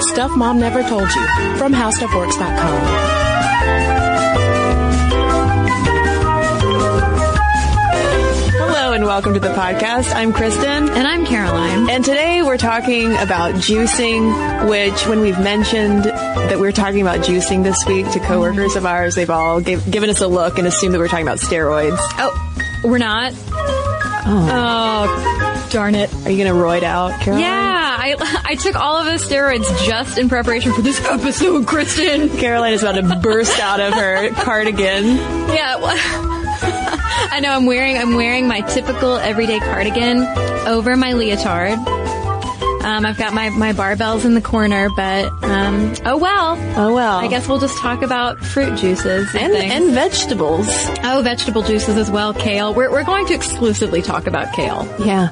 Stuff Mom Never Told You from HowStuffWorks.com. Hello and welcome to the podcast. I'm Cristen. And I'm Caroline. And today we're talking about juicing, which when we've mentioned that we're talking about juicing this week to coworkers of ours, they've all gave, given us a look and assumed that we're talking about steroids. Oh, we're not? Oh, oh darn it. Are you going to roid out, Caroline? Yeah, I, I took all of those steroids just in preparation for this episode, Cristen. Caroline is about to burst out of her cardigan. Yeah, well, I know I'm wearing I'm wearing my typical everyday cardigan over my leotard. Um, I've got my, my barbells in the corner, but um, oh well. Oh well. I guess we'll just talk about fruit juices and, And, and vegetables. oh, vegetable juices as well. Kale. We're we're going to exclusively talk about kale. Yeah.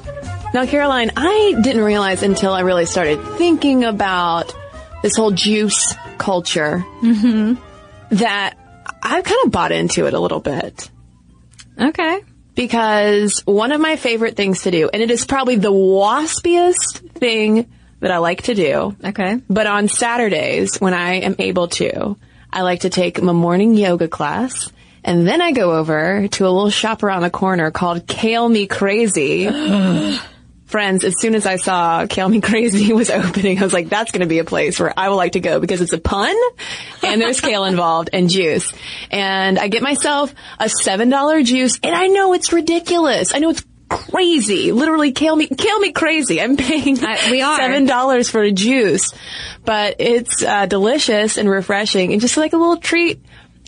Now, Caroline, I didn't realize until I really started thinking about this whole juice culture that I've kind of bought into it a little bit. Okay. because one of my favorite things to do, and it is probably the waspiest thing that I like to do, Okay. but on Saturdays when I am able to, I like to take my morning yoga class. And then I go over to a little shop around the corner called Kale Me Crazy. Friends, as soon as I saw Kale Me Crazy was opening, I was like, that's going to be a place where I would like to go because it's a pun and there's kale involved and juice. And I get myself a $7 juice and I know it's ridiculous. I know it's crazy. Literally kale me, kale me crazy. I'm paying I- we are. $7 for a juice, but it's uh, delicious and refreshing and just like a little treat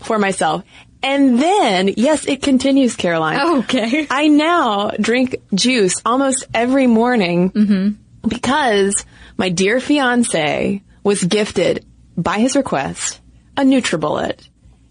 for myself. And then, yes, it continues, Caroline. Okay. I now drink juice almost every morning mm-hmm. because my dear fiance was gifted by his request a NutriBullet.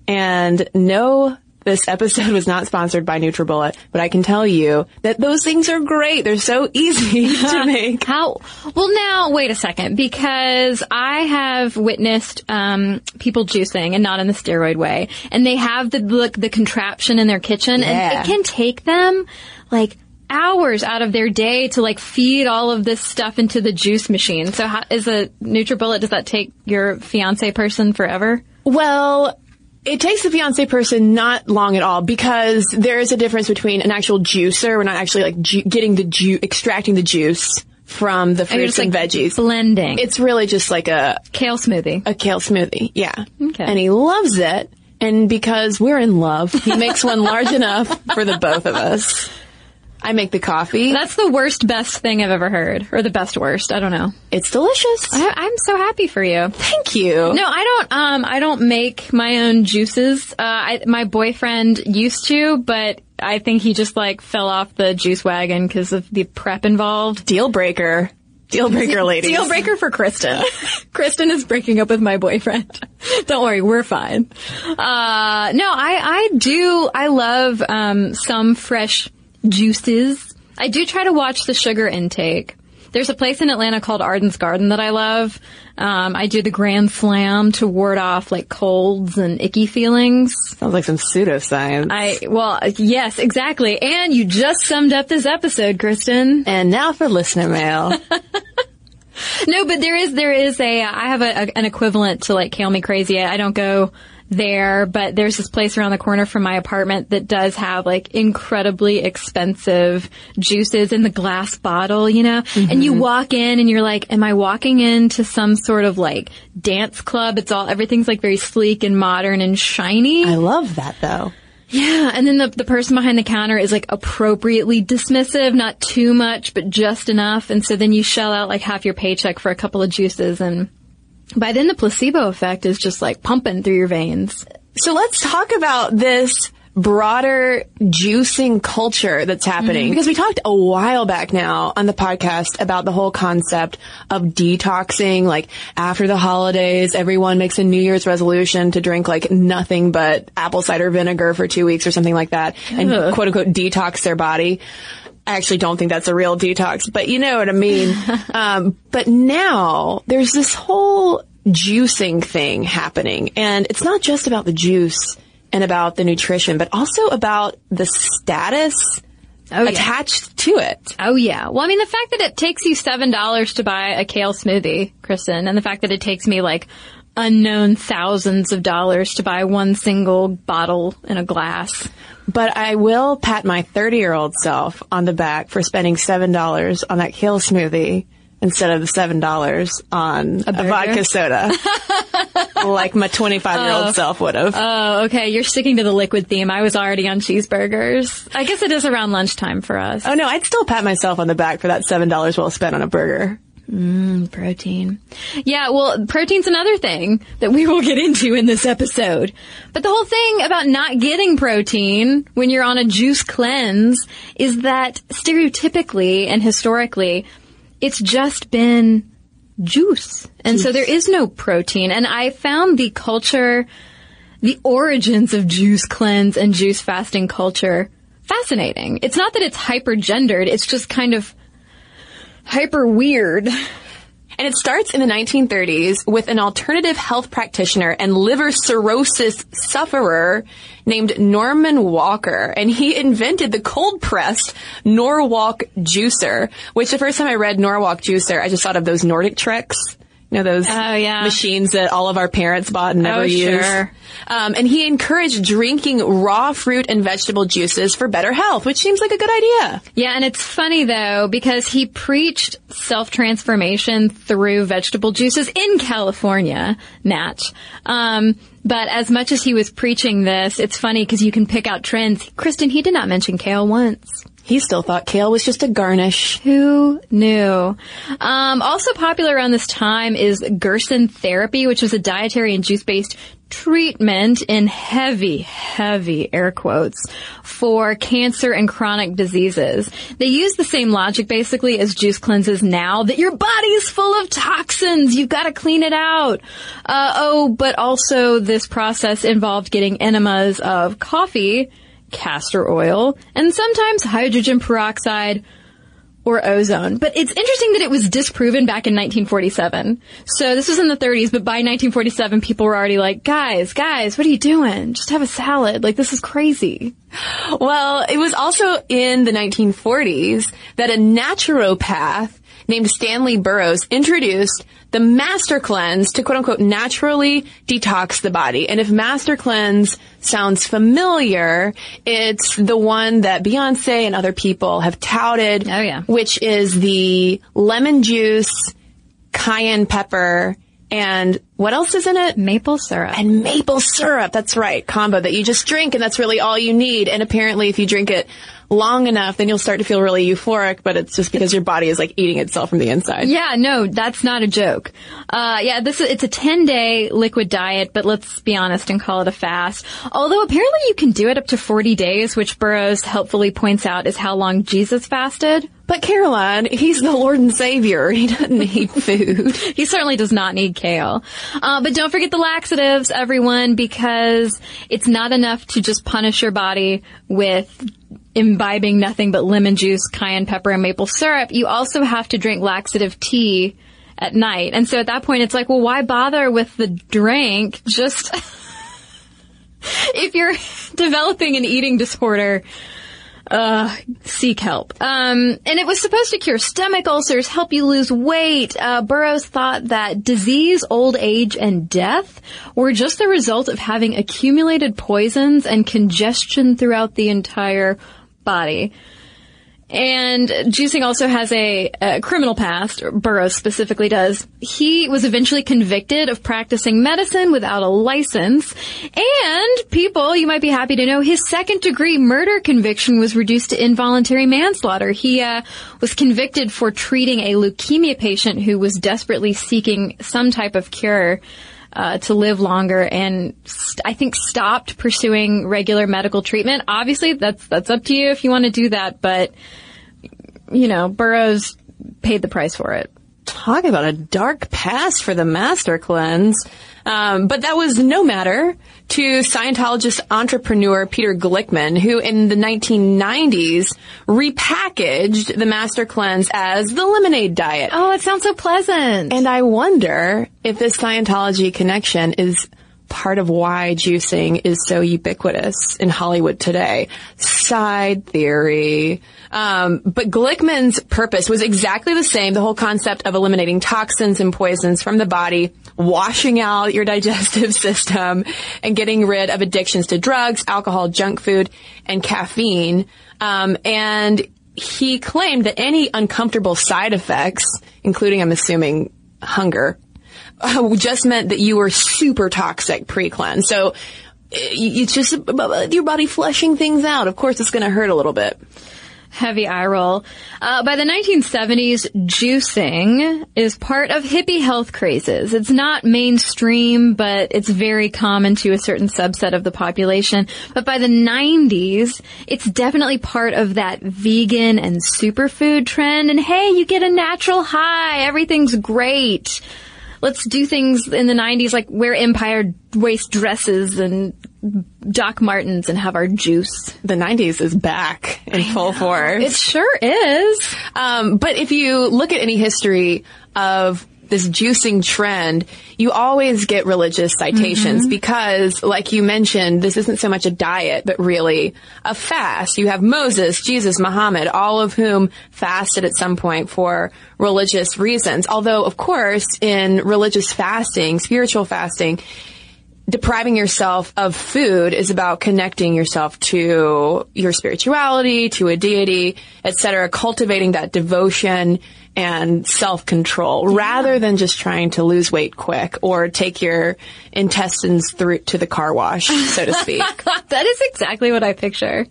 And no, this episode was not sponsored by NutriBullet, but I can tell you that those things are great. They're so easy to make. How? Well, now wait a second, because I have witnessed um, people juicing, and not in the steroid way, and they have the the, the contraption in their kitchen, Yeah. and it can take them like hours out of their day to like feed all of this stuff into the juice machine. So, how, is a NutriBullet? Does that take your fiance person forever? Well, it takes the fiance person not long at all because there is a difference between an actual juicer. We're not actually like ju- getting the ju- extracting the juice from the fruits and like veggies. blending. It's really just like a, kale smoothie. a kale smoothie. Yeah. Okay. And he loves it. And because we're in love, he makes one large enough for the both of us. I make the coffee. That's the worst best thing I've ever heard, or the best worst. I don't know. It's delicious. I, I'm so happy for you. Thank you. No, I don't. Um, I don't make my own juices. Uh, I, my boyfriend used to, but I think he just like fell off the juice wagon because of the prep involved. Deal breaker. Deal breaker, ladies. Deal breaker for Cristen. Cristen is breaking up with my boyfriend. Don't worry, we're fine. Uh, no, I, I do, I love, um, some fresh juices. I do try to watch the sugar intake. There's a place in Atlanta called Arden's Garden that I love. Um, I do the Grand Slam to ward off like colds and icky feelings. Sounds like some pseudoscience. I, well, yes, exactly. And you just summed up this episode, Cristen. and now for listener mail. No, but there is there is a I have a, a, an equivalent to like Kale Me Crazy. I don't go there, but there's this place around the corner from my apartment that does have like incredibly expensive juices in the glass bottle, you know? And you mm-hmm. walk in and you're like, am I walking into some sort of like dance club? It's all everything's like very sleek and modern and shiny. I love that though. Yeah, and then the the person behind the counter is like appropriately dismissive, not too much, but just enough. And so then you shell out like half your paycheck for a couple of juices and by then the placebo effect is just like pumping through your veins. So let's talk about this broader juicing culture that's happening. Mm-hmm. Because we talked a while back now on the podcast about the whole concept of detoxing like after the holidays everyone makes a new year's resolution to drink like nothing but apple cider vinegar for 2 weeks or something like that and quote unquote detox their body I actually don't think that's a real detox, but you know what I mean. um, but now there's this whole juicing thing happening, and it's not just about the juice and about the nutrition, but also about the status Oh, yeah. attached to it. Oh yeah. Well, I mean, the fact that it takes you seven dollars to buy a kale smoothie, Cristen, and the fact that it takes me like unknown thousands of dollars to buy one single bottle in a glass. But I will pat my 30 year old self on the back for spending $7 on that kale smoothie instead of the $7 on a, burger? vodka soda. like my 25 year old self would have. Oh, okay. You're sticking to the liquid theme. I was already on cheeseburgers. I guess it is around lunchtime for us. oh no, I'd still pat myself on the back for that $7 well spent on a burger. Mm, protein. Yeah, well, protein's another thing that we will get into in this episode. But the whole thing about not getting protein when you're on a juice cleanse is that stereotypically and historically, it's just been juice. And so there is no protein. And I found the culture, the origins of juice cleanse and juice fasting culture fascinating. It's not that it's hyper gendered, it's just kind of hyper weird. And it starts in the 1930s with an alternative health practitioner and liver cirrhosis sufferer named Norman Walker. And he invented the cold pressed Norwalk juicer, which the first time I read Norwalk juicer, I just thought of those Nordic Tracks. You know, those Oh, yeah. machines that all of our parents bought and never Oh, used. sure. Um, and he encouraged drinking raw fruit and vegetable juices for better health, which seems like a good idea. Yeah, and it's funny though, because he preached self-transformation through vegetable juices in California, Natch. Um, but as much as he was preaching this, it's funny because you can pick out trends. Cristen, he did not mention kale once. He still thought kale was just a garnish. Who knew? Um, also popular around this time is Gerson therapy, which was a dietary and juice-based treatment in heavy, heavy air quotes for cancer and chronic diseases. They use the same logic basically as juice cleanses now that your body's full of toxins. You've got to clean it out. Uh, oh, but also this process involved getting enemas of coffee, castor oil, and sometimes hydrogen peroxide or ozone. But it's interesting that it was disproven back in 1947. So this was in the 30s, but by 1947 people were already like, guys, guys, what are you doing? Just have a salad. Like this is crazy. Well, it was also in the 1940s that a naturopath named Stanley Burroughs introduced the Master Cleanse to quote unquote naturally detox the body. And if Master Cleanse sounds familiar, it's the one that Beyonce and other people have touted. Oh, yeah. Which is the lemon juice, cayenne pepper, and what else is in it? Maple syrup. and maple syrup. That's right. Combo that you just drink and that's really all you need. And apparently if you drink it long enough, then you'll start to feel really euphoric, but it's just because your body is like eating itself from the inside. Yeah, no, that's not a joke. Uh, yeah, this is, it's a 10 day liquid diet, but let's be honest and call it a fast. Although apparently you can do it up to 40 days, which Burroughs helpfully points out is how long Jesus fasted. But Caroline, he's the Lord and Savior. He doesn't need food. He certainly does not need kale. Uh, but don't forget the laxatives, everyone, because it's not enough to just punish your body with imbibing nothing but lemon juice, cayenne pepper, and maple syrup. You also have to drink laxative tea at night. And so at that point, it's like, well, why bother with the drink? Just, if you're developing an eating disorder, uh, seek help. Um, and it was supposed to cure stomach ulcers, help you lose weight. Uh, Burroughs thought that disease, old age, and death were just the result of having accumulated poisons and congestion throughout the entire body. And juicing also has a, a criminal past, Burroughs specifically does. He was eventually convicted of practicing medicine without a license. And people, you might be happy to know, his second degree murder conviction was reduced to involuntary manslaughter. He uh, was convicted for treating a leukemia patient who was desperately seeking some type of cure. Uh, to live longer and st- I think stopped pursuing regular medical treatment. Obviously, that's that's up to you if you want to do that, but you know, Burroughs paid the price for it. Talk about a dark past for the Master Cleanse. Um, but that was no matter to Scientologist entrepreneur Peter Glickman, who in the 1990s repackaged the Master Cleanse as the lemonade diet. Oh, it sounds so pleasant. And I wonder if this Scientology connection is part of why juicing is so ubiquitous in Hollywood today. Side theory. Um, but Glickman's purpose was exactly the same. The whole concept of eliminating toxins and poisons from the body, washing out your digestive system, and getting rid of addictions to drugs, alcohol, junk food, and caffeine. Um, and he claimed that any uncomfortable side effects, including, I'm assuming, hunger, uh, just meant that you were super toxic pre-cleanse. So it's just your body flushing things out. Of course, it's going to hurt a little bit. Heavy eye roll. Uh, by the 1970s, juicing is part of hippie health crazes. It's not mainstream, but it's very common to a certain subset of the population. But by the 90s, it's definitely part of that vegan and superfood trend. And hey, you get a natural high. Everything's great let's do things in the 90s like wear empire waist dresses and Doc Martens and have our juice. The 90s is back in full force. It sure is. Um, but if you look at any history of this juicing trend, you always get religious citations mm-hmm. because, like you mentioned, this isn't so much a diet, but really a fast. You have Moses, Jesus, Muhammad, all of whom fasted at some point for religious reasons. Although, of course, in religious fasting, spiritual fasting, depriving yourself of food is about connecting yourself to your spirituality, to a deity, etc., cultivating that devotion and self-control yeah. rather than just trying to lose weight quick or take your intestines through to the car wash, so to speak. that is exactly what I picture.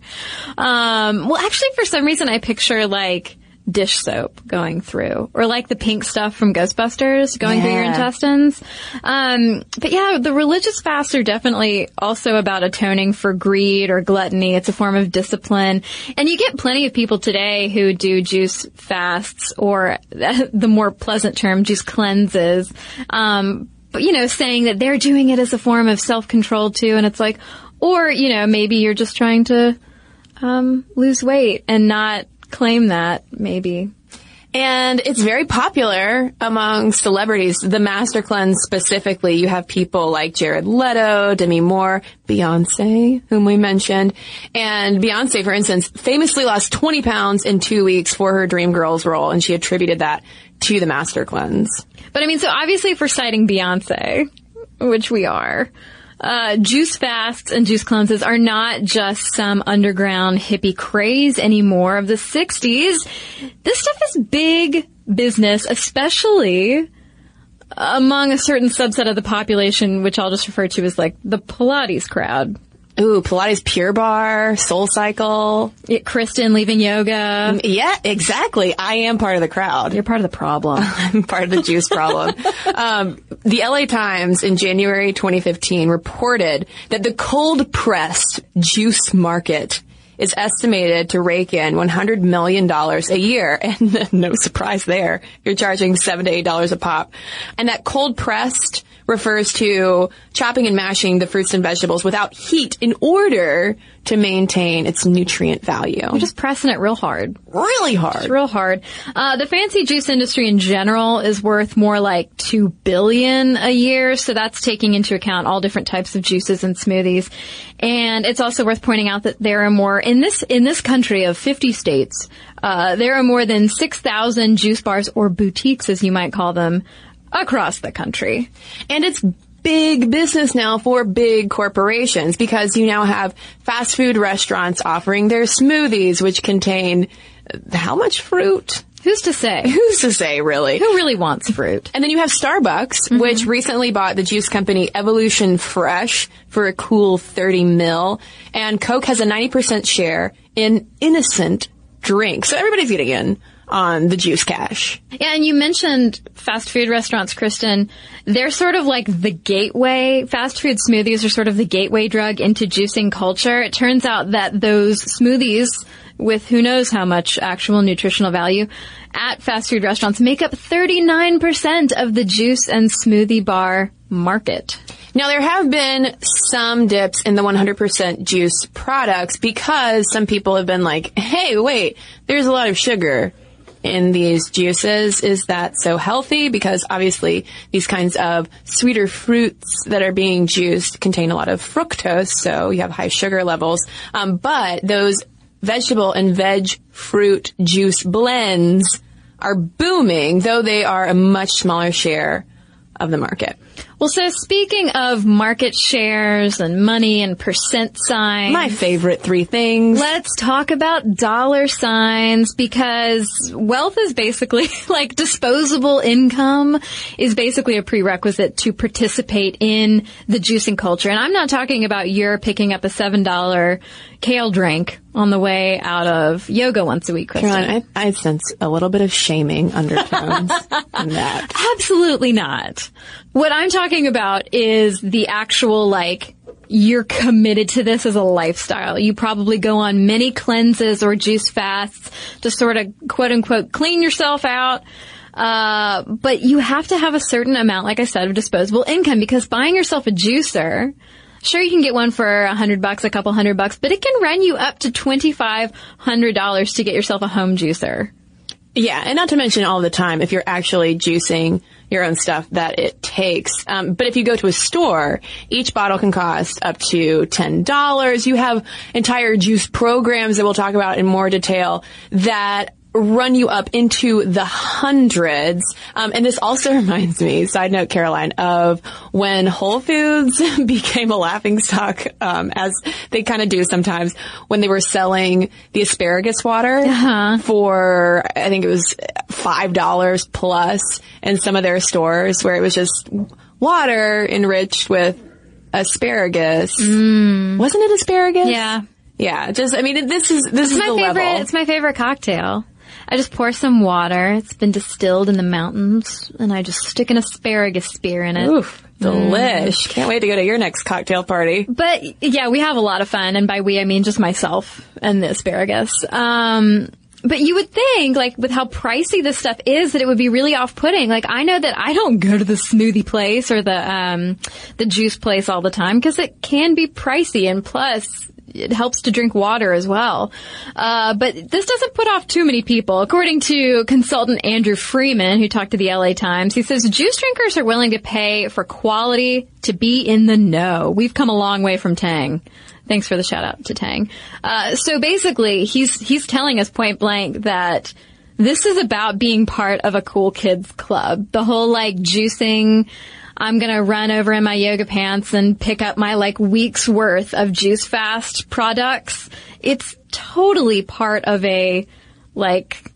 Um, well, actually, for some reason, I picture like dish soap going through, or like the pink stuff from Ghostbusters going yeah. through your intestines. Um, but yeah, the religious fasts are definitely also about atoning for greed or gluttony. It's a form of discipline, and you get plenty of people today who do juice fasts, or the more pleasant term, juice cleanses. Um, but you know, saying that they're doing it as a form of self control too, and it's like, or you know, maybe you're just trying to um, lose weight and not claim that, maybe. And it's very popular among celebrities. The Master Cleanse specifically, you have people like Jared Leto, Demi Moore, Beyonce, whom we mentioned. And Beyonce, for instance, famously lost 20 pounds in two weeks for her Dreamgirls role, and she attributed that to the Master Cleanse. But I mean, so obviously if we're citing Beyonce, which we are, uh, juice fasts and juice cleanses are not just some underground hippie craze anymore of the 60s. This stuff is big business, especially among a certain subset of the population, which I'll just refer to as like the Pilates crowd. Ooh, Pilates Pure Barre, Soul Cycle. Yeah, Cristen leaving yoga. Yeah, exactly. I am part of the crowd. You're part of the problem. I'm part of the juice problem. um, the LA Times in January 2015 reported that the cold pressed juice market is estimated to rake in $100 million a year. And no surprise there. You're charging 7 to $8 a pop. And that cold pressed refers to chopping and mashing the fruits and vegetables without heat in order to maintain its nutrient value. You're just pressing it real hard. Really hard. It's real hard. Uh, the fancy juice industry in general is worth more like two billion a year, so that's taking into account all different types of juices and smoothies. And it's also worth pointing out that there are more in this in this country of 50 states. Uh, there are more than 6,000 juice bars or boutiques, as you might call them, across the country. And it's big business now for big corporations because you now have fast food restaurants offering their smoothies, which contain how much fruit? Who's to say? Who's to say, really? Who really wants fruit? And then you have Starbucks, mm-hmm. which recently bought the juice company Evolution Fresh for a cool 30 mil. And Coke has a 90% share in innocent drinks. So everybody's getting in on the juice cash. Yeah, and you mentioned fast food restaurants, Cristen. They're sort of like the gateway. Fast food smoothies are sort of the gateway drug into juicing culture. It turns out that those smoothies with who knows how much actual nutritional value at fast food restaurants make up 39% of the juice and smoothie bar market. Now there have been some dips in the 100% juice products because some people have been like, hey, wait, there's a lot of sugar in these juices is that so healthy? Because obviously these kinds of sweeter fruits that are being juiced contain a lot of fructose, so you have high sugar levels. Um, but those vegetable and veg fruit juice blends are booming, though they are a much smaller share of the market. Well, so speaking of market shares and money and percent signs. My favorite three things. Let's talk about dollar signs because wealth is basically like disposable income is basically a prerequisite to participate in the juicing culture. And I'm not talking about you're picking up a $7 kale drink on the way out of yoga once a week, Cristen. Caroline, I, I sense a little bit of shaming undertones in that. Absolutely not. What I'm talking about is the actual like you're committed to this as a lifestyle. You probably go on many cleanses or juice fasts to sort of quote unquote clean yourself out. Uh, but you have to have a certain amount, like I said, of disposable income because buying yourself a juicer, sure you can get one for a hundred bucks, a couple hundred bucks, but it can run you up to twenty five hundred dollars to get yourself a home juicer. Yeah, and not to mention all the time if you're actually juicing your own stuff that it takes. Um, but if you go to a store, each bottle can cost up to ten dollars. You have entire juice programs that we'll talk about in more detail that run you up into the hundreds. Um, and this also reminds me, side note, Caroline, of when Whole Foods became a laughing stock, um, as they kind of do sometimes when they were selling the asparagus water for, I think it was five dollars plus in some of their stores, where it was just water enriched with asparagus. Wasn't it asparagus? Yeah. Yeah, just I mean, this is this is my favorite. level. It's my favorite cocktail. I just pour some water. It's been distilled in the mountains, and I just stick an asparagus spear in it. Oof, delish. Can't wait to go to your next cocktail party. But yeah, we have a lot of fun, and by we I mean just myself and the asparagus. Um, but you would think, like, with how pricey this stuff is, that it would be really off-putting. Like, I know that I don't go to the smoothie place or the um, the juice place all the time because it can be pricey, and plus, it helps to drink water as well. Uh, but this doesn't put off too many people. According to consultant Andrew Freeman, who talked to the LA Times, he says juice drinkers are willing to pay for quality to be in the know. We've come a long way from Tang. Thanks for the shout out to Tang. Uh, so basically, he's he's telling us point blank that this is about being part of a cool kids club. The whole like juicing. I'm gonna run over in my yoga pants and pick up my like week's worth of juice fast products. It's totally part of a like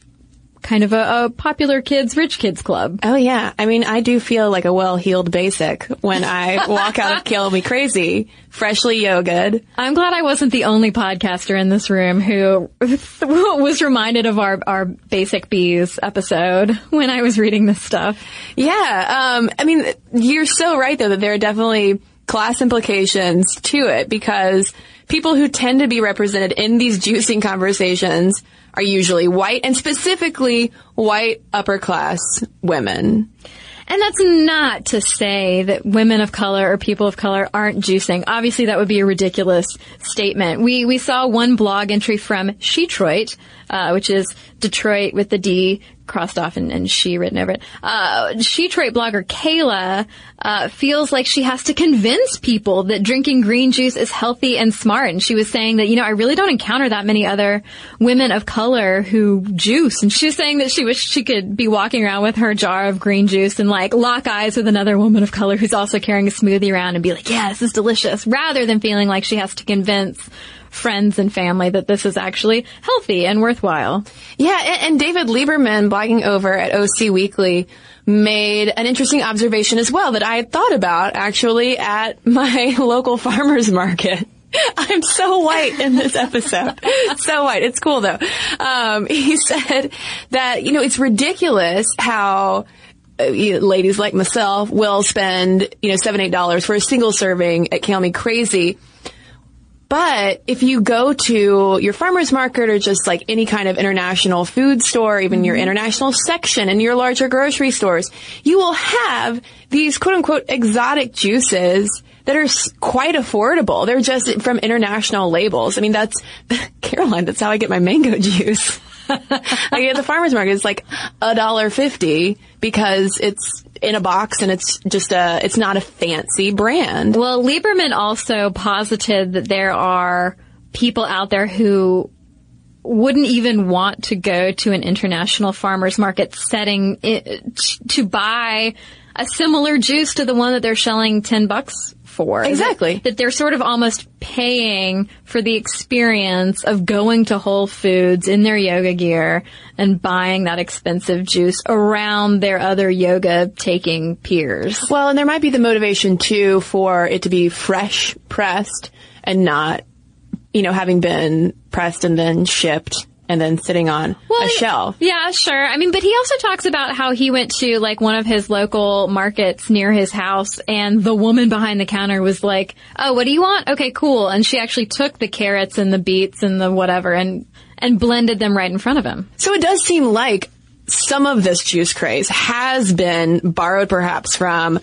kind of a, a popular kids, rich kids club. Oh yeah, I mean, I do feel like a well-heeled basic when I walk out of Kale Me Crazy, freshly yogaed. I'm glad I wasn't the only podcaster in this room who was reminded of our, our basic bees episode when I was reading this stuff. Yeah, um, I mean, you're so right though that there are definitely class implications to it because people who tend to be represented in these juicing conversations are usually white and specifically white upper class women. And that's not to say that women of color or people of color aren't juicing. Obviously, that would be a ridiculous statement. We we saw one blog entry from Shetroit, uh, which is Detroit with the D crossed off and, and she written over it. Uh, Shetroit blogger Kayla uh, feels like she has to convince people that drinking green juice is healthy and smart. And she was saying that you know I really don't encounter that many other women of color who juice. And she was saying that she wished she could be walking around with her jar of green juice and like lock eyes with another woman of color who's also carrying a smoothie around and be like, yeah, this is delicious, rather than feeling like she has to convince friends and family that this is actually healthy and worthwhile. Yeah, and, and David Lieberman, blogging over at OC Weekly, made an interesting observation as well that I had thought about actually at my local farmer's market. I'm so white in this episode. so white. It's cool though. Um, he said that, you know, it's ridiculous how uh, you know, ladies like myself will spend, you know, seven, eight dollars for a single serving at Kale Me Crazy. But if you go to your farmer's market or just like any kind of international food store, even your mm-hmm. international section in your larger grocery stores, you will have these quote unquote exotic juices that are quite affordable. They're just from international labels. I mean, that's, Caroline, that's how I get my mango juice. Like at the farmer's market, it's like a dollar fifty because it's in a box and it's just a, it's not a fancy brand. Well, Lieberman also posited that there are people out there who wouldn't even want to go to an international farmers market setting to buy a similar juice to the one that they're selling 10 bucks for. Exactly. That, that, they're sort of almost paying for the experience of going to Whole Foods in their yoga gear and buying that expensive juice around their other yoga taking peers. Well, and there might be the motivation too for it to be fresh pressed and not, you know, having been pressed and then shipped and then sitting on well, a shelf. Yeah, sure. I mean, but he also talks about how he went to like one of his local markets near his house and the woman behind the counter was like, "Oh, what do you want? Okay, cool." And she actually took the carrots and the beets and the whatever and and blended them right in front of him. So it does seem like some of this juice craze has been borrowed perhaps from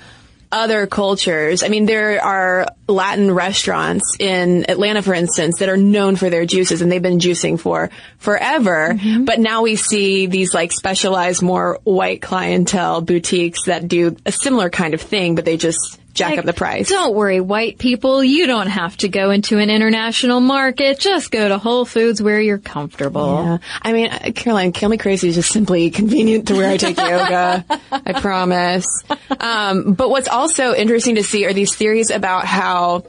other cultures. I mean, there are Latin restaurants in Atlanta, for instance, that are known for their juices and they've been juicing for forever. Mm-hmm. But now we see these like specialized, more white clientele boutiques that do a similar kind of thing, but they just jack like, up the price. Don't worry, white people. You don't have to go into an international market. Just go to Whole Foods where you're comfortable. Yeah. I mean, Caroline, Kale Me Crazy is just simply convenient to where I take yoga. I promise. Um, but what's also interesting to see are these theories about how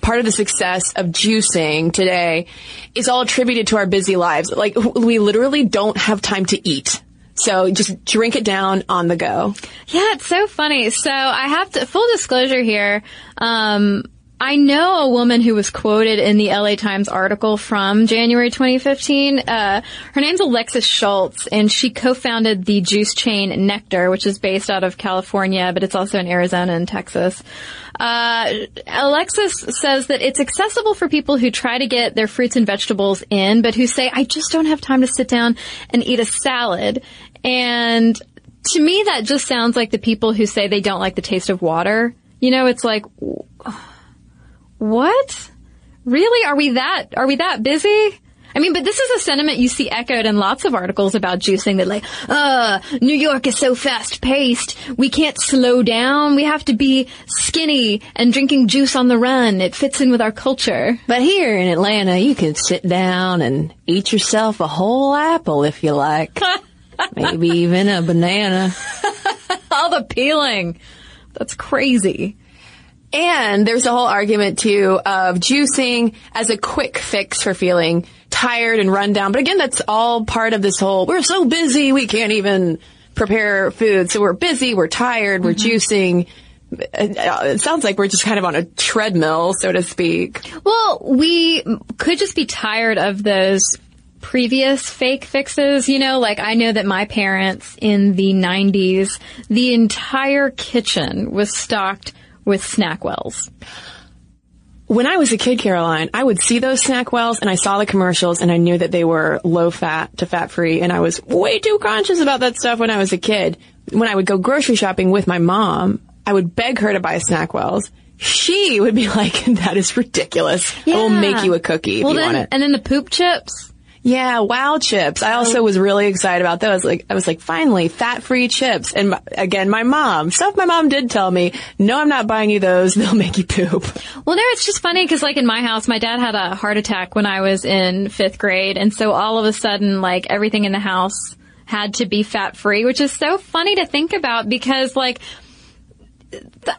part of the success of juicing today is all attributed to our busy lives. Like we literally don't have time to eat. So just drink it down on the go. Yeah, it's so funny. So I have to, full disclosure here, um, I know a woman who was quoted in the LA Times article from January 2015. Uh, her name's Alexis Schultz, and she co-founded the juice chain Nectar, which is based out of California, but it's also in Arizona and Texas. Uh, Alexis says that it's accessible for people who try to get their fruits and vegetables in, but who say, I just don't have time to sit down and eat a salad. And to me, that just sounds like the people who say they don't like the taste of water. You know, it's like, what? Really? Are we that, are we that busy? I mean, but this is a sentiment you see echoed in lots of articles about juicing that like, uh, New York is so fast paced. We can't slow down. We have to be skinny and drinking juice on the run. It fits in with our culture. But here in Atlanta, you can sit down and eat yourself a whole apple if you like. Maybe even a banana. All the peeling. That's crazy. And there's a whole argument too of juicing as a quick fix for feeling tired and run down. But again, that's all part of this whole, we're so busy, we can't even prepare food. So we're busy, we're tired, we're mm-hmm. juicing. It sounds like we're just kind of on a treadmill, so to speak. Well, we could just be tired of those previous fake fixes, you know, like I know that my parents in the 90s, the entire kitchen was stocked with SnackWells. When I was a kid, Caroline, I would see those SnackWells and I saw the commercials and I knew that they were low fat to fat free and I was way too conscious about that stuff when I was a kid. When I would go grocery shopping with my mom, I would beg her to buy SnackWells she would be like, that is ridiculous. Yeah. I will make you a cookie well, if you then, want it. And then the poop chips. Yeah, wow chips. I also was really excited about those. Like, I was like, finally, fat-free chips. And again, my mom, stuff my mom did tell me, no, I'm not buying you those. They'll make you poop. Well, no, it's just funny because like in my house, my dad had a heart attack when I was in fifth grade. And so all of a sudden, like everything in the house had to be fat-free, which is so funny to think about because like, I,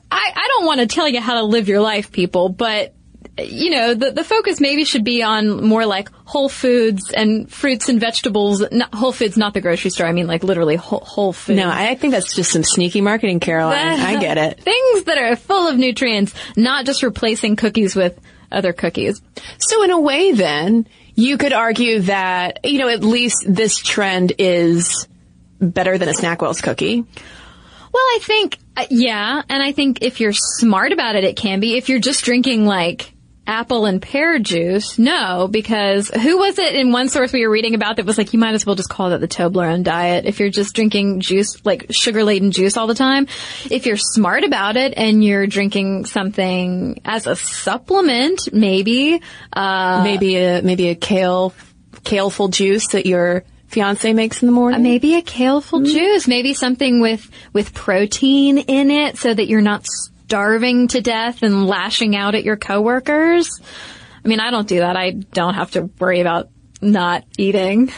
I don't want to tell you how to live your life, people, but you know, the, the focus maybe should be on more like whole foods and fruits and vegetables. Not, whole foods, not the grocery store. I mean, like literally whole, whole foods. No, I think that's just some sneaky marketing, Caroline. I get it. Things that are full of nutrients, not just replacing cookies with other cookies. So in a way then, you could argue that, you know, at least this trend is better than a Snackwell's cookie. Well, I think, uh, yeah, and I think if you're smart about it, it can be. If you're just drinking like apple and pear juice? No, because who was it in one source we were reading about that was like, you might as well just call that the Toblerone diet if you're just drinking juice, like sugar laden juice all the time. If you're smart about it and you're drinking something as a supplement, maybe, uh, maybe a, maybe a kale, kaleful juice that you're fiance makes in the morning. Maybe a kaleful juice, maybe something with, with protein in it so that you're not starving to death and lashing out at your coworkers. I mean, I don't do that. I don't have to worry about not eating.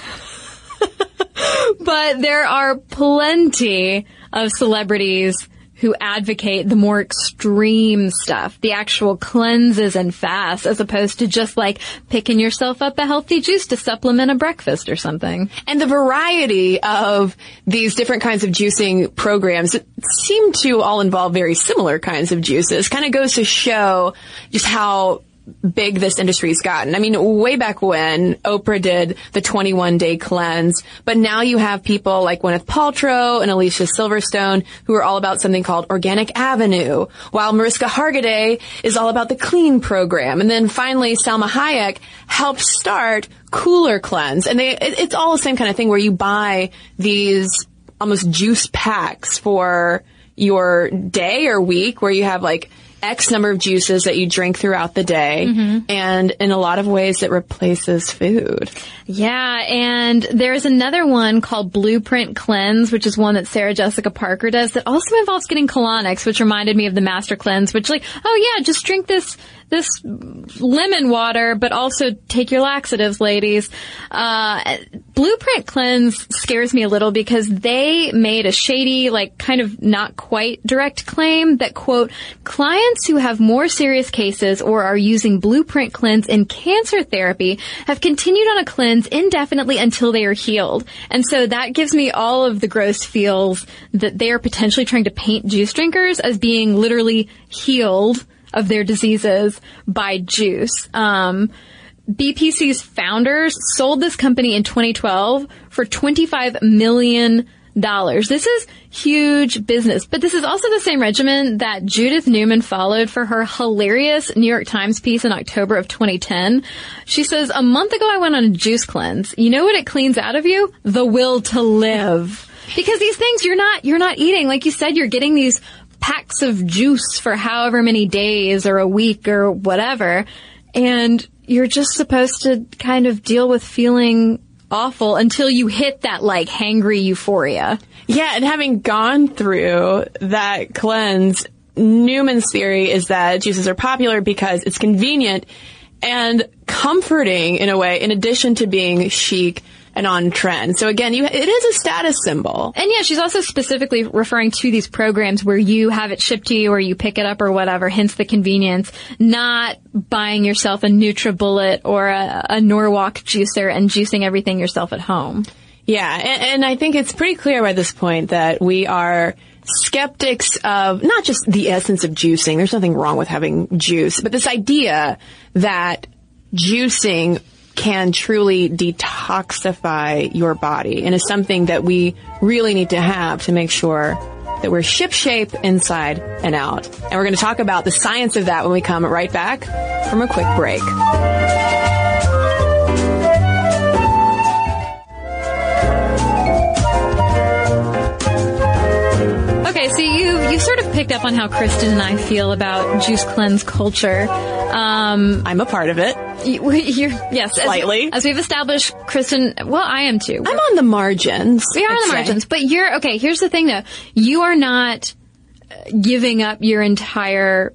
but there are plenty of celebrities who advocate the more extreme stuff, the actual cleanses and fasts, as opposed to just like picking yourself up a healthy juice to supplement a breakfast or something. And the variety of these different kinds of juicing programs seem to all involve very similar kinds of juices. Kind of goes to show just how big this industry's gotten. I mean, way back when Oprah did the 21 day cleanse, but now you have people like Gwyneth Paltrow and Alicia Silverstone who are all about something called Organic Avenue, while Mariska Hargitay is all about the clean program. And then finally, Salma Hayek helped start Cooler Cleanse. And they, it, it's all the same kind of thing where you buy these almost juice packs for your day or week where you have like X number of juices that you drink throughout the day. Mm-hmm. And in a lot of ways it replaces food. Yeah. And there's another one called Blueprint Cleanse, which is one that Sarah Jessica Parker does that also involves getting colonics, which reminded me of the Master Cleanse, which like, oh yeah, just drink this this lemon water, but also take your laxatives, ladies. Uh, Blueprint Cleanse scares me a little because they made a shady, like kind of not quite direct claim that quote, clients who have more serious cases or are using Blueprint Cleanse in cancer therapy have continued on a cleanse indefinitely until they are healed. And so that gives me all of the gross feels that they are potentially trying to paint juice drinkers as being literally healed of their diseases by juice. Um, BPC's founders sold this company in 2012 for 25 million dollars. This is huge business, but this is also the same regimen that Judith Newman followed for her hilarious New York Times piece in October of 2010. She says, a month ago I went on a juice cleanse. You know what it cleans out of you? The will to live. Because these things you're not, you're not eating. Like you said, you're getting these packs of juice for however many days or a week or whatever. And you're just supposed to kind of deal with feeling awful until you hit that like hangry euphoria. Yeah, and having gone through that cleanse, Newman's theory is that juices are popular because it's convenient and comforting in a way, in addition to being chic and on trend. So again, you, it is a status symbol. And yeah, she's also specifically referring to these programs where you have it shipped to you or you pick it up or whatever, hence the convenience, not buying yourself a NutriBullet or a, a Norwalk juicer and juicing everything yourself at home. Yeah, and, and I think it's pretty clear by this point that we are skeptics of not just the essence of juicing. There's nothing wrong with having juice, but this idea that juicing can truly detoxify your body and is something that we really need to have to make sure that we're shipshape inside and out. And we're going to talk about the science of that when we come right back from a quick break. Okay, so you you sort of picked up on how Cristen and I feel about juice cleanse culture. Um, I'm a part of it. You, you're, yes, slightly. As, as, we've established, Cristen. Well, I am too. I'm on the margins. We are I'd on the say. margins, but you're okay. Here's the thing, though. You are not giving up your entire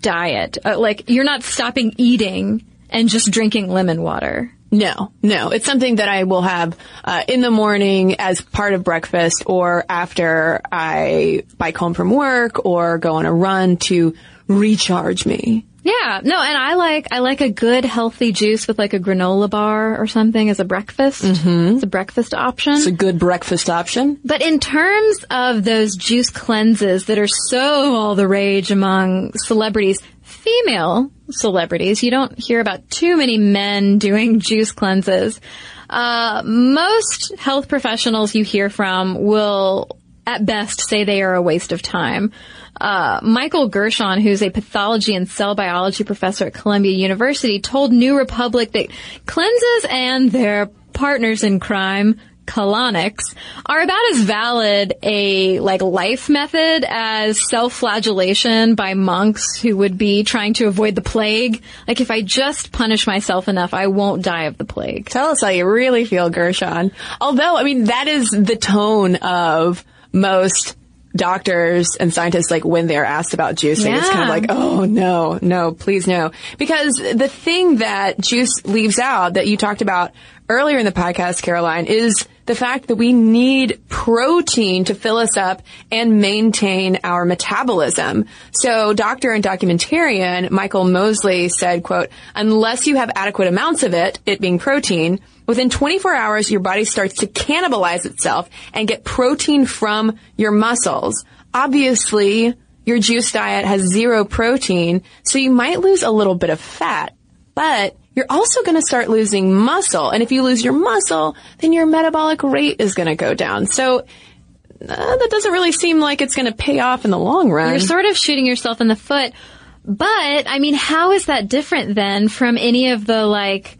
diet. Uh, like you're not stopping eating and just drinking lemon water. No, no. It's something that I will have uh, in the morning as part of breakfast or after I bike home from work or go on a run to recharge me. Yeah, no, and I like I like a good healthy juice with like a granola bar or something as a breakfast. Mm-hmm. It's a breakfast option. It's a good breakfast option. But in terms of those juice cleanses that are so all the rage among celebrities, female celebrities, you don't hear about too many men doing juice cleanses. Uh, most health professionals you hear from will at best say they are a waste of time. Uh, Michael Gershon, who's a pathology and cell biology professor at Columbia University, told New Republic that cleanses and their partners in crime colonics are about as valid a like life method as self-flagellation by monks who would be trying to avoid the plague. Like if I just punish myself enough, I won't die of the plague. Tell us how you really feel, Gershon. Although, I mean, that is the tone of most doctors and scientists like when they're asked about juicing yeah. it's kind of like oh no no please no because the thing that juice leaves out that you talked about earlier in the podcast caroline is the fact that we need protein to fill us up and maintain our metabolism. So doctor and documentarian Michael Mosley said, quote, unless you have adequate amounts of it, it being protein, within 24 hours, your body starts to cannibalize itself and get protein from your muscles. Obviously, your juice diet has zero protein, so you might lose a little bit of fat, but you're also going to start losing muscle. And if you lose your muscle, then your metabolic rate is going to go down. So uh, that doesn't really seem like it's going to pay off in the long run. You're sort of shooting yourself in the foot. But, I mean, how is that different then from any of the like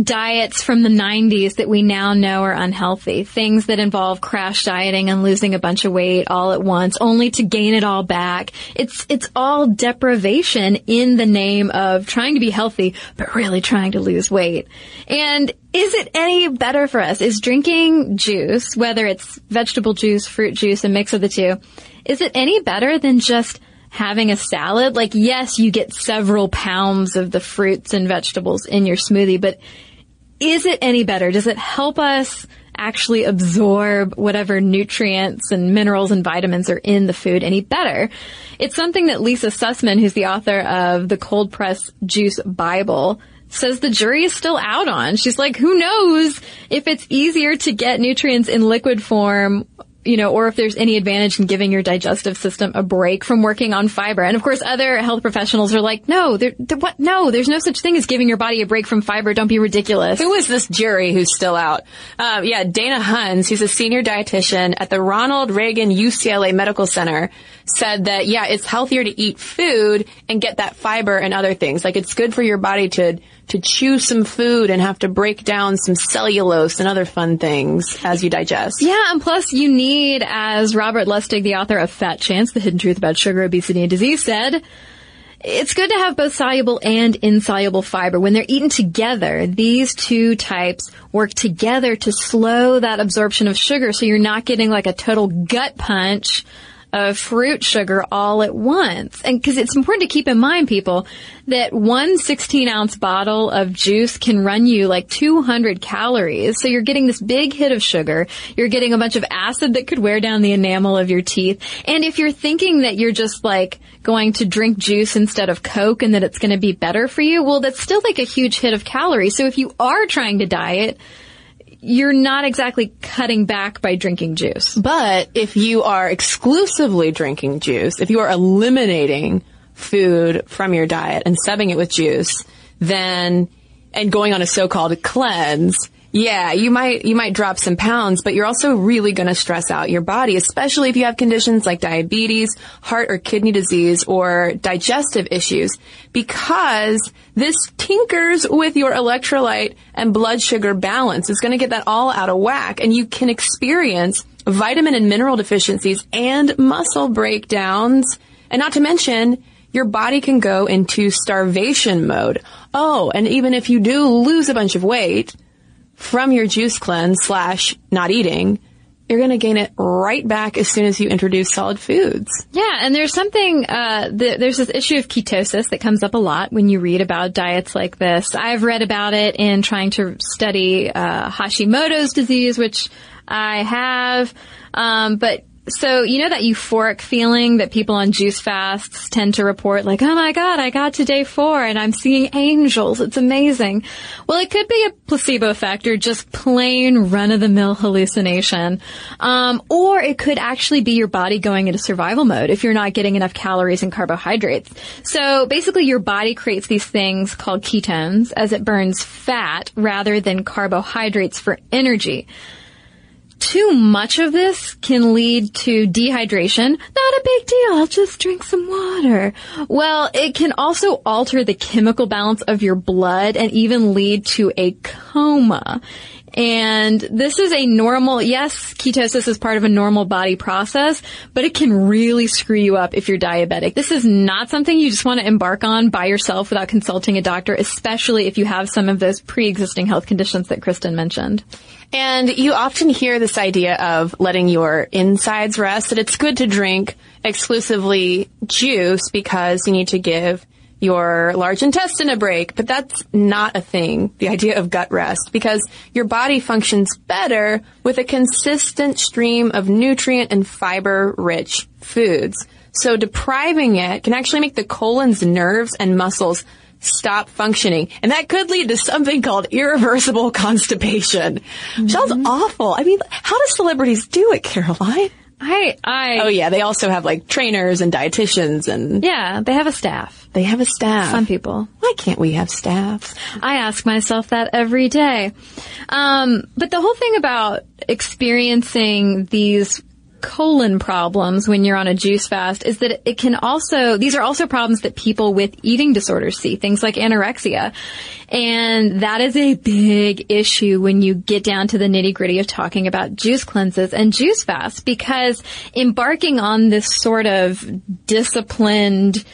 diets from the 90s that we now know are unhealthy. Things that involve crash dieting and losing a bunch of weight all at once, only to gain it all back. It's, it's all deprivation in the name of trying to be healthy, but really trying to lose weight. And is it any better for us? Is drinking juice, whether it's vegetable juice, fruit juice, a mix of the two, is it any better than just having a salad. Like, yes, you get several pounds of the fruits and vegetables in your smoothie, but is it any better? Does it help us actually absorb whatever nutrients and minerals and vitamins are in the food any better? It's something that Lisa Sussman, who's the author of the Cold Press Juice Bible, says the jury is still out on. She's like, who knows if it's easier to get nutrients in liquid form you know, or if there's any advantage in giving your digestive system a break from working on fiber. And of course, other health professionals are like, no, there, there, what? No, there's no such thing as giving your body a break from fiber. Don't be ridiculous. Who is this jury who's still out? Uh, yeah, Dana Hunnes, who's a senior dietitian at the Ronald Reagan UCLA Medical Center, said that yeah, it's healthier to eat food and get that fiber and other things. Like it's good for your body to to chew some food and have to break down some cellulose and other fun things as you digest. Yeah, and plus you need, as Robert Lustig, the author of Fat Chance, The Hidden Truth About Sugar, Obesity, and Disease said, it's good to have both soluble and insoluble fiber. When they're eaten together, these two types work together to slow that absorption of sugar so you're not getting like a total gut punch of fruit sugar all at once. And because it's important to keep in mind, people, that one 16 ounce bottle of juice can run you like 200 calories. So you're getting this big hit of sugar. You're getting a bunch of acid that could wear down the enamel of your teeth. And if you're thinking that you're just like going to drink juice instead of Coke and that it's going to be better for you, well, that's still like a huge hit of calories. So if you are trying to diet, you're not exactly cutting back by drinking juice. But if you are exclusively drinking juice, if you are eliminating food from your diet and subbing it with juice, then, and going on a so-called cleanse, yeah, you might, you might drop some pounds, but you're also really going to stress out your body, especially if you have conditions like diabetes, heart or kidney disease, or digestive issues, because this tinkers with your electrolyte and blood sugar balance. It's going to get that all out of whack, and you can experience vitamin and mineral deficiencies and muscle breakdowns, and not to mention, your body can go into starvation mode. Oh, and even if you do lose a bunch of weight, from your juice cleanse slash not eating, you're going to gain it right back as soon as you introduce solid foods. Yeah, and there's something, uh, th- there's this issue of ketosis that comes up a lot when you read about diets like this. I've read about it in trying to study uh, Hashimoto's disease, which I have, um, but so, you know that euphoric feeling that people on juice fasts tend to report, like, oh my god, I got to day four and I'm seeing angels. It's amazing. Well, it could be a placebo effect or just plain run-of-the-mill hallucination. Um, or it could actually be your body going into survival mode if you're not getting enough calories and carbohydrates. So basically your body creates these things called ketones as it burns fat rather than carbohydrates for energy too much of this can lead to dehydration. Not a big deal. I'll just drink some water. Well, it can also alter the chemical balance of your blood and even lead to a coma. And this is a normal, yes, ketosis is part of a normal body process, but it can really screw you up if you're diabetic. This is not something you just want to embark on by yourself without consulting a doctor, especially if you have some of those pre-existing health conditions that Cristen mentioned. And you often hear this idea of letting your insides rest, that it's good to drink exclusively juice because you need to give your large intestine a break, but that's not a thing, the idea of gut rest, because your body functions better with a consistent stream of nutrient and fiber rich foods. So depriving it can actually make the colon's nerves and muscles stop functioning. And that could lead to something called irreversible constipation. Mm-hmm. Sounds awful. I mean, how do celebrities do it, Caroline? I, I. Oh yeah, they also have like trainers and dietitians and. Yeah, they have a staff. They have a staff. Some people. Why can't we have staff? I ask myself that every day. Um, but the whole thing about experiencing these colon problems when you're on a juice fast is that it can also, these are also problems that people with eating disorders see, things like anorexia. And that is a big issue when you get down to the nitty gritty of talking about juice cleanses and juice fasts because embarking on this sort of disciplined,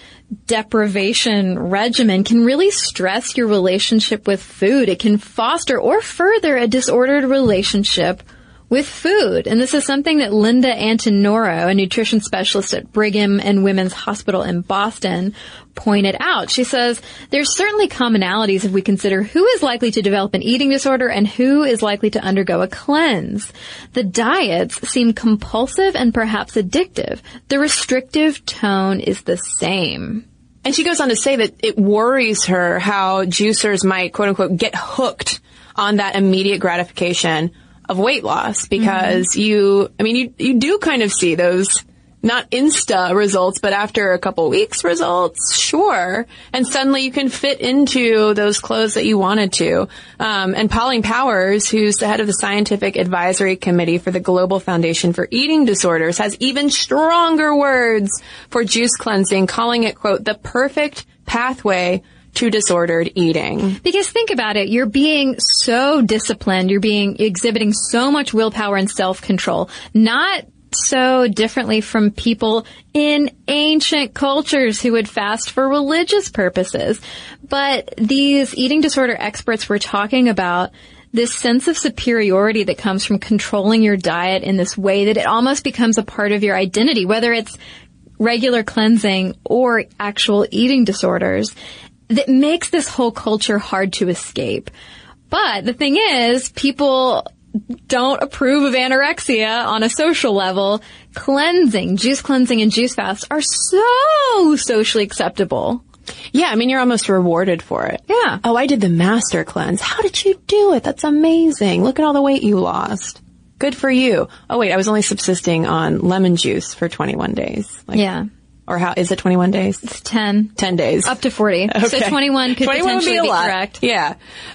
deprivation regimen can really stress your relationship with food. It can foster or further a disordered relationship with food. And this is something that Linda Antinoro, a nutrition specialist at Brigham and Women's Hospital in Boston, pointed out. She says there's certainly commonalities if we consider who is likely to develop an eating disorder and who is likely to undergo a cleanse. The diets seem compulsive and perhaps addictive. The restrictive tone is the same. And she goes on to say that it worries her how juicers might quote unquote get hooked on that immediate gratification of weight loss because mm-hmm. you, I mean, you, you do kind of see those not insta results, but after a couple weeks results, sure. And suddenly you can fit into those clothes that you wanted to. Um, and Pauline Powers, who's the head of the scientific advisory committee for the Global Foundation for Eating Disorders, has even stronger words for juice cleansing, calling it, quote, the perfect pathway to disordered eating. Because think about it, you're being so disciplined, you're being exhibiting so much willpower and self-control, not so differently from people in ancient cultures who would fast for religious purposes. But these eating disorder experts were talking about this sense of superiority that comes from controlling your diet in this way that it almost becomes a part of your identity, whether it's regular cleansing or actual eating disorders that makes this whole culture hard to escape. But the thing is, people don't approve of anorexia on a social level. Cleansing, juice cleansing and juice fast are so socially acceptable. Yeah, I mean, you're almost rewarded for it. Yeah. Oh, I did the master cleanse. How did you do it? That's amazing. Look at all the weight you lost. Good for you. Oh wait, I was only subsisting on lemon juice for 21 days. Like, yeah. Or how is it 21 days? It's 10. 10 days. Up to 40. Okay. So 21 could 21 potentially be, a be correct. Yeah.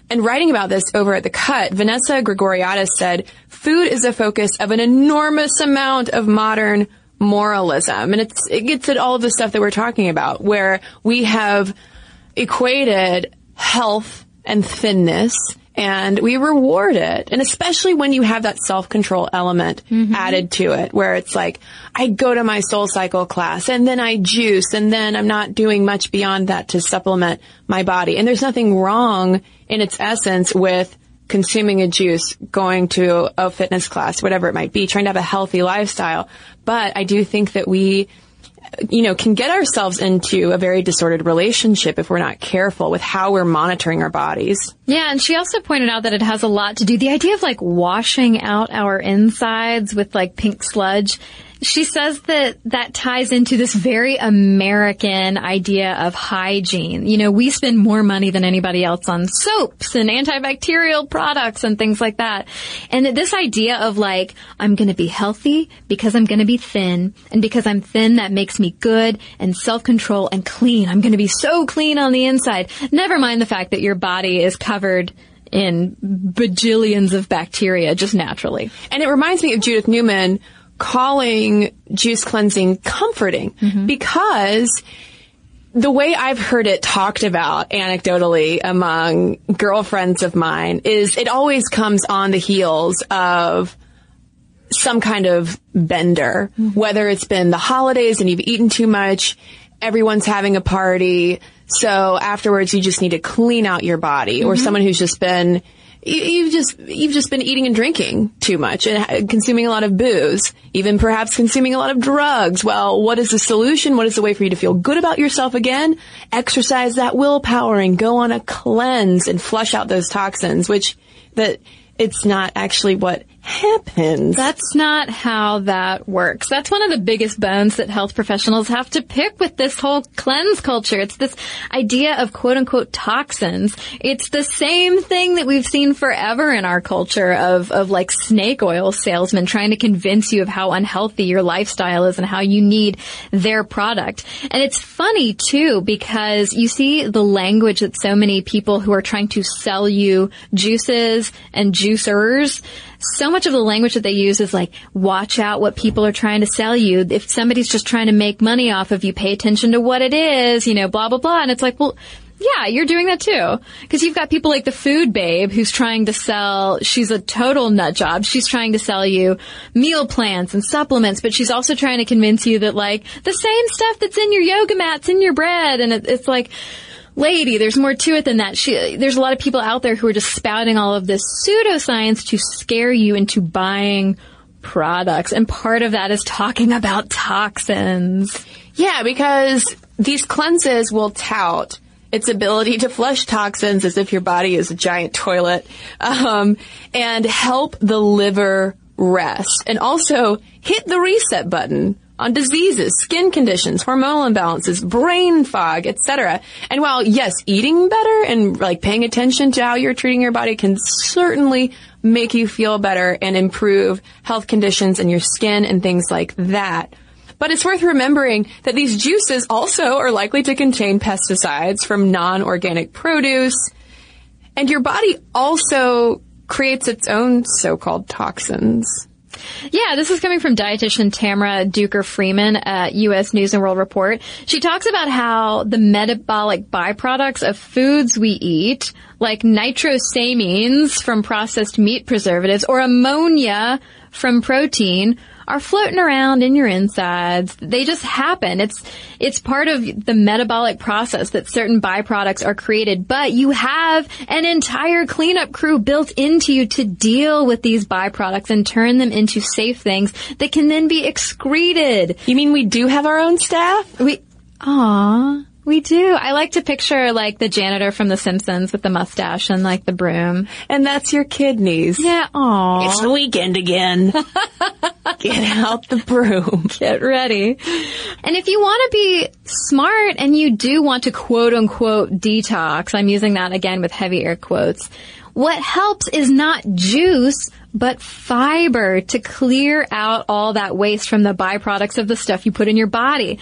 And writing about this over at The Cut, Vanessa Grigoriadis said, food is a focus of an enormous amount of modern moralism. And it's, it gets at all of the stuff that we're talking about, where we have equated health and thinness and we reward it. And especially when you have that self-control element mm-hmm. added to it, where it's like, I go to my soul cycle class and then I juice and then I'm not doing much beyond that to supplement my body. And there's nothing wrong in its essence with consuming a juice, going to a fitness class, whatever it might be, trying to have a healthy lifestyle. But I do think that we you know, can get ourselves into a very disordered relationship if we're not careful with how we're monitoring our bodies. Yeah, and she also pointed out that it has a lot to do, the idea of like washing out our insides with like pink sludge she says that that ties into this very American idea of hygiene. You know, we spend more money than anybody else on soaps and antibacterial products and things like that. And that this idea of like, I'm going to be healthy because I'm going to be thin. And because I'm thin, that makes me good and self-control and clean. I'm going to be so clean on the inside. Never mind the fact that your body is covered in bajillions of bacteria just naturally. And it reminds me of Judith Newman calling juice cleansing comforting mm-hmm. because the way I've heard it talked about anecdotally among girlfriends of mine is it always comes on the heels of some kind of bender, mm-hmm. whether it's been the holidays and you've eaten too much, everyone's having a party, so afterwards you just need to clean out your body, mm-hmm. or someone who's just been you've just you've just been eating and drinking too much and uh, consuming a lot of booze, even perhaps consuming a lot of drugs. Well, what is the solution? What is the way for you to feel good about yourself again? Exercise that willpower and go on a cleanse and flush out those toxins, which that it's not actually what happens. That's not how that works. That's one of the biggest bones that health professionals have to pick with this whole cleanse culture. It's this idea of quote unquote toxins. It's the same thing that we've seen forever in our culture of, of like snake oil salesmen trying to convince you of how unhealthy your lifestyle is and how you need their product. And it's funny too because you see the language that so many people who are trying to sell you juices and juicers so much of the language that they use is like, watch out what people are trying to sell you. If somebody's just trying to make money off of you, pay attention to what it is, you know, blah, blah, blah. And it's like, well, yeah, you're doing that too. Cause you've got people like the food babe who's trying to sell, she's a total nut job. She's trying to sell you meal plans and supplements, but she's also trying to convince you that like the same stuff that's in your yoga mats in your bread. And it, it's like, lady, there's more to it than that. She, there's a lot of people out there who are just spouting all of this pseudoscience to scare you into buying products. And part of that is talking about toxins. Yeah, because these cleanses will tout its ability to flush toxins as if your body is a giant toilet, um, and help the liver rest, and also hit the reset button on diseases, skin conditions, hormonal imbalances, brain fog, etc. And while yes, eating better and like paying attention to how you're treating your body can certainly make you feel better and improve health conditions and your skin and things like that. But it's worth remembering that these juices also are likely to contain pesticides from non-organic produce. And your body also creates its own so-called toxins. Yeah, this is coming from dietitian Tamara Duker Freuman at U.S. News and World Report. She talks about how the metabolic byproducts of foods we eat, like nitrosamines from processed meat preservatives or ammonia from protein, are floating around in your insides. They just happen. It's, it's part of the metabolic process that certain byproducts are created, but you have an entire cleanup crew built into you to deal with these byproducts and turn them into safe things that can then be excreted. You mean we do have our own staff? We, ah. We do. I like to picture like the janitor from The Simpsons with the mustache and like the broom. And that's your kidneys. Yeah. Aw. It's the weekend again. Get out the broom. Get ready. And if you want to be smart and you do want to quote unquote detox, I'm using that again with heavy air quotes. What helps is not juice, but fiber to clear out all that waste from the byproducts of the stuff you put in your body.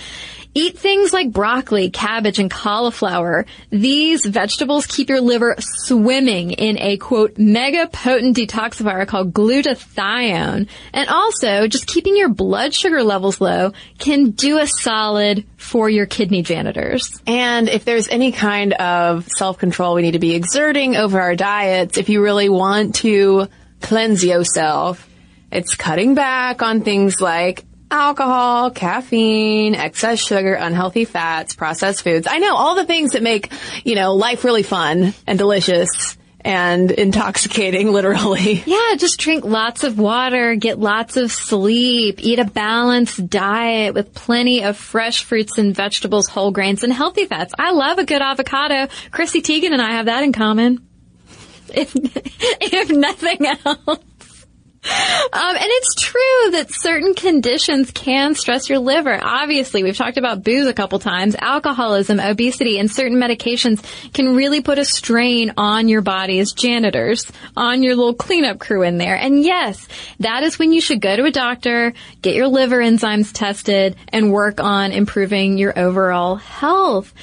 Eat things like broccoli, cabbage, and cauliflower. These vegetables keep your liver swimming in a quote, mega potent detoxifier called glutathione. And also, just keeping your blood sugar levels low can do a solid for your kidney janitors. And if there's any kind of self-control we need to be exerting over our diets, if you really want to cleanse yourself, it's cutting back on things like alcohol, caffeine, excess sugar, unhealthy fats, processed foods. I know all the things that make, you know, life really fun and delicious and intoxicating, literally. Yeah, just drink lots of water, get lots of sleep, eat a balanced diet with plenty of fresh fruits and vegetables, whole grains, and healthy fats. I love a good avocado. Chrissy Teigen and I have that in common. If, if nothing else. Um, and it's true that certain conditions can stress your liver. Obviously, we've talked about booze a couple times. Alcoholism, obesity, and certain medications can really put a strain on your body's janitors, on your little cleanup crew in there. And yes, that is when you should go to a doctor, get your liver enzymes tested, and work on improving your overall health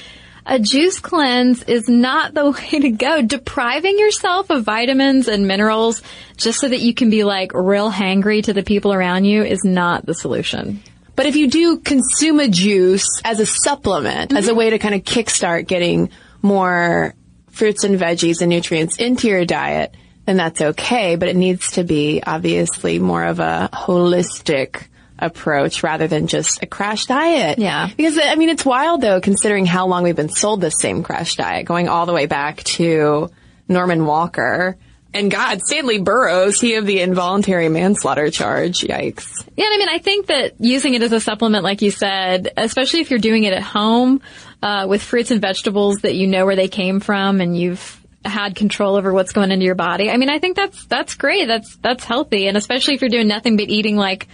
a juice cleanse is not the way to go. Depriving yourself of vitamins and minerals just so that you can be like real hangry to the people around you is not the solution. But if you do consume a juice as a supplement, as a way to kind of kickstart getting more fruits and veggies and nutrients into your diet, then that's okay. But it needs to be obviously more of a holistic approach rather than just a crash diet. Yeah. Because, I mean, it's wild though, considering how long we've been sold this same crash diet, going all the way back to Norman Walker. And God, Stanley Burroughs, he of the involuntary manslaughter charge. Yikes. Yeah, I mean, I think that using it as a supplement, like you said, especially if you're doing it at home, uh, with fruits and vegetables that you know where they came from and you've had control over what's going into your body. I mean, I think that's, that's great. That's, that's healthy. And especially if you're doing nothing but eating like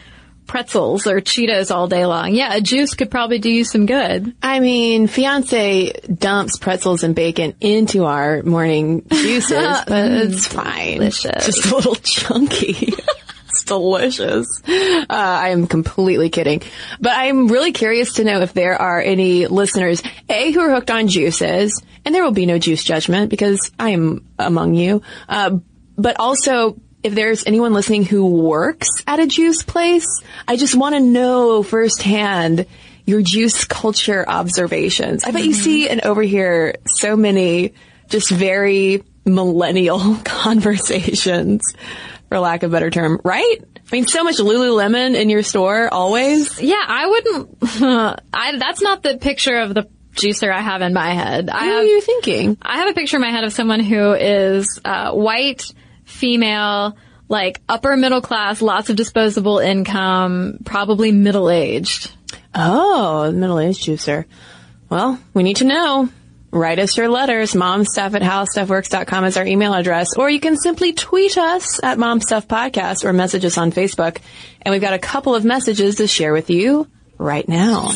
pretzels or Cheetos all day long. Yeah, a juice could probably do you some good. I mean, fiance dumps pretzels and bacon into our morning juices, but it's fine. delicious. Just a little chunky. it's delicious. Uh, I am completely kidding. But I'm really curious to know if there are any listeners, A, who are hooked on juices, and there will be no juice judgment because I am among you. Uh, but also, if there's anyone listening who works at a juice place, I just want to know firsthand your juice culture observations. I bet you see and overhear so many just very millennial conversations, for lack of a better term, right? I mean, so much Lululemon in your store always. Yeah, I wouldn't, I, that's not the picture of the juicer I have in my head. I What are you thinking? I have a picture in my head of someone who is uh, white, female, like upper middle class, lots of disposable income, probably middle aged. Oh, middle-aged juicer. Well, we need to know. Write us your letters. Momstuff at howstuffworks.com is our email address. Or you can simply tweet us at Momstuff Podcast or message us on Facebook. And we've got a couple of messages to share with you right now.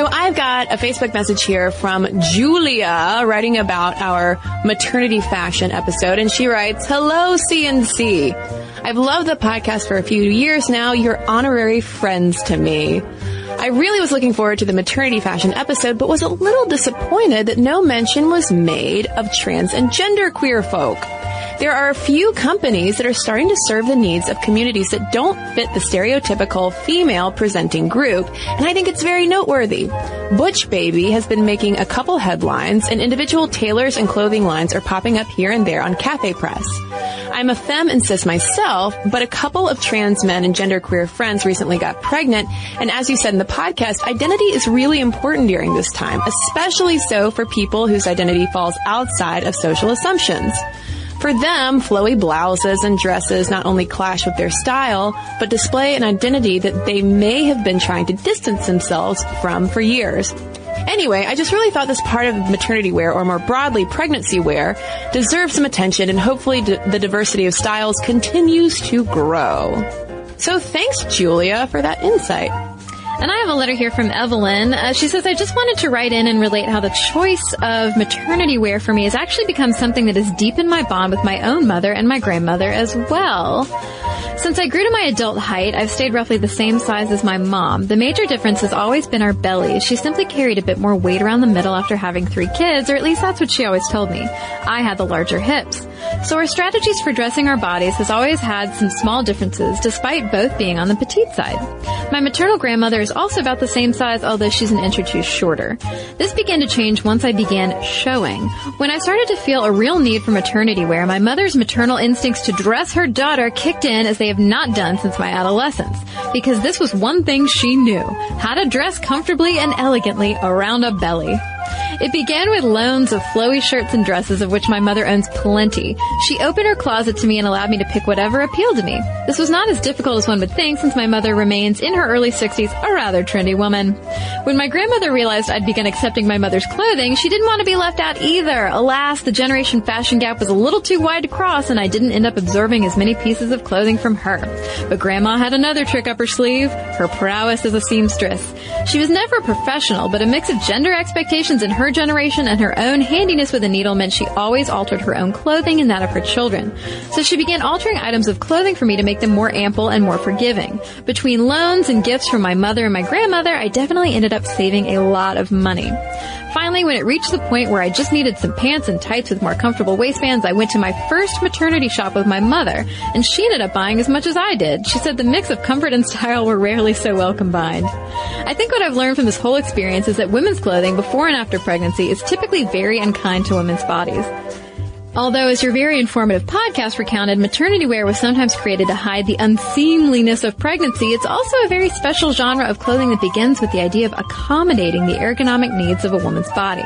So I've got a Facebook message here from Julia writing about our maternity fashion episode and she writes, Hello CNC. I've loved the podcast for a few years now. You're honorary friends to me. I really was looking forward to the maternity fashion episode, but was a little disappointed that no mention was made of trans and gender queer folk. There are a few companies that are starting to serve the needs of communities that don't fit the stereotypical female presenting group, and I think it's very noteworthy. Butch Baby has been making a couple headlines, and individual tailors and clothing lines are popping up here and there on Cafe Press. I'm a femme and cis myself, but a couple of trans men and genderqueer friends recently got pregnant, and as you said in the podcast, identity is really important during this time, especially so for people whose identity falls outside of social assumptions. For them, flowy blouses and dresses not only clash with their style, but display an identity that they may have been trying to distance themselves from for years. Anyway, I just really thought this part of maternity wear, or more broadly, pregnancy wear, deserves some attention and hopefully d- the diversity of styles continues to grow. So thanks, Julia, for that insight. And I have a letter here from Evelyn. Uh, she says, I just wanted to write in and relate how the choice of maternity wear for me has actually become something that has deepened my bond with my own mother and my grandmother as well. Since I grew to my adult height, I've stayed roughly the same size as my mom. The major difference has always been our bellies. She simply carried a bit more weight around the middle after having three kids, or at least that's what she always told me. I had the larger hips. So our strategies for dressing our bodies has always had some small differences, despite both being on the petite side. My maternal grandmother is also about the same size, although she's an inch or two shorter. This began to change once I began showing. When I started to feel a real need for maternity wear, my mother's maternal instincts to dress her daughter kicked in as they have not done since my adolescence. Because this was one thing she knew, how to dress comfortably and elegantly around a belly. It began with loans of flowy shirts and dresses of which my mother owns plenty. She opened her closet to me and allowed me to pick whatever appealed to me. This was not as difficult as one would think since my mother remains in her early 60s a rather trendy woman. When my grandmother realized I'd begun accepting my mother's clothing, she didn't want to be left out either. Alas, the generation fashion gap was a little too wide to cross and I didn't end up absorbing as many pieces of clothing from her. But grandma had another trick up her sleeve, her prowess as a seamstress. She was never professional, but a mix of gender expectations in her generation and her own handiness with a needle meant she always altered her own clothing and that of her children. So she began altering items of clothing for me to make them more ample and more forgiving. Between loans and gifts from my mother and my grandmother, I definitely ended up saving a lot of money. Finally, when it reached the point where I just needed some pants and tights with more comfortable waistbands, I went to my first maternity shop with my mother, and she ended up buying as much as I did. She said the mix of comfort and style were rarely so well combined. I think what I've learned from this whole experience is that women's clothing before and after pregnancy is typically very unkind to women's bodies. Although, as your very informative podcast recounted, maternity wear was sometimes created to hide the unseemliness of pregnancy, it's also a very special genre of clothing that begins with the idea of accommodating the ergonomic needs of a woman's body.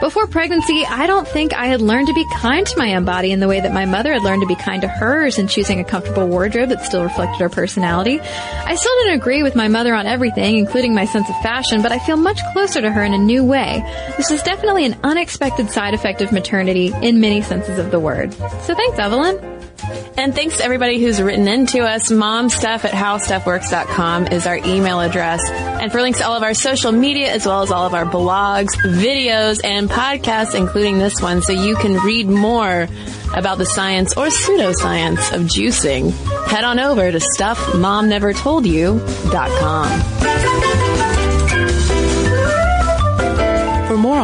Before pregnancy, I don't think I had learned to be kind to my own body in the way that my mother had learned to be kind to hers in choosing a comfortable wardrobe that still reflected her personality. I still didn't agree with my mother on everything, including my sense of fashion, but I feel much closer to her in a new way. This is definitely an unexpected side effect of maternity in many senses senses of the word. So thanks, Evelyn. And thanks to everybody who's written in to us. Momstuff at howstuffworks.com is our email address. And for links to all of our social media as well as all of our blogs, videos, and podcasts, including this one, so you can read more about the science or pseudoscience of juicing, head on over to stuffmomnevertoldyou.com.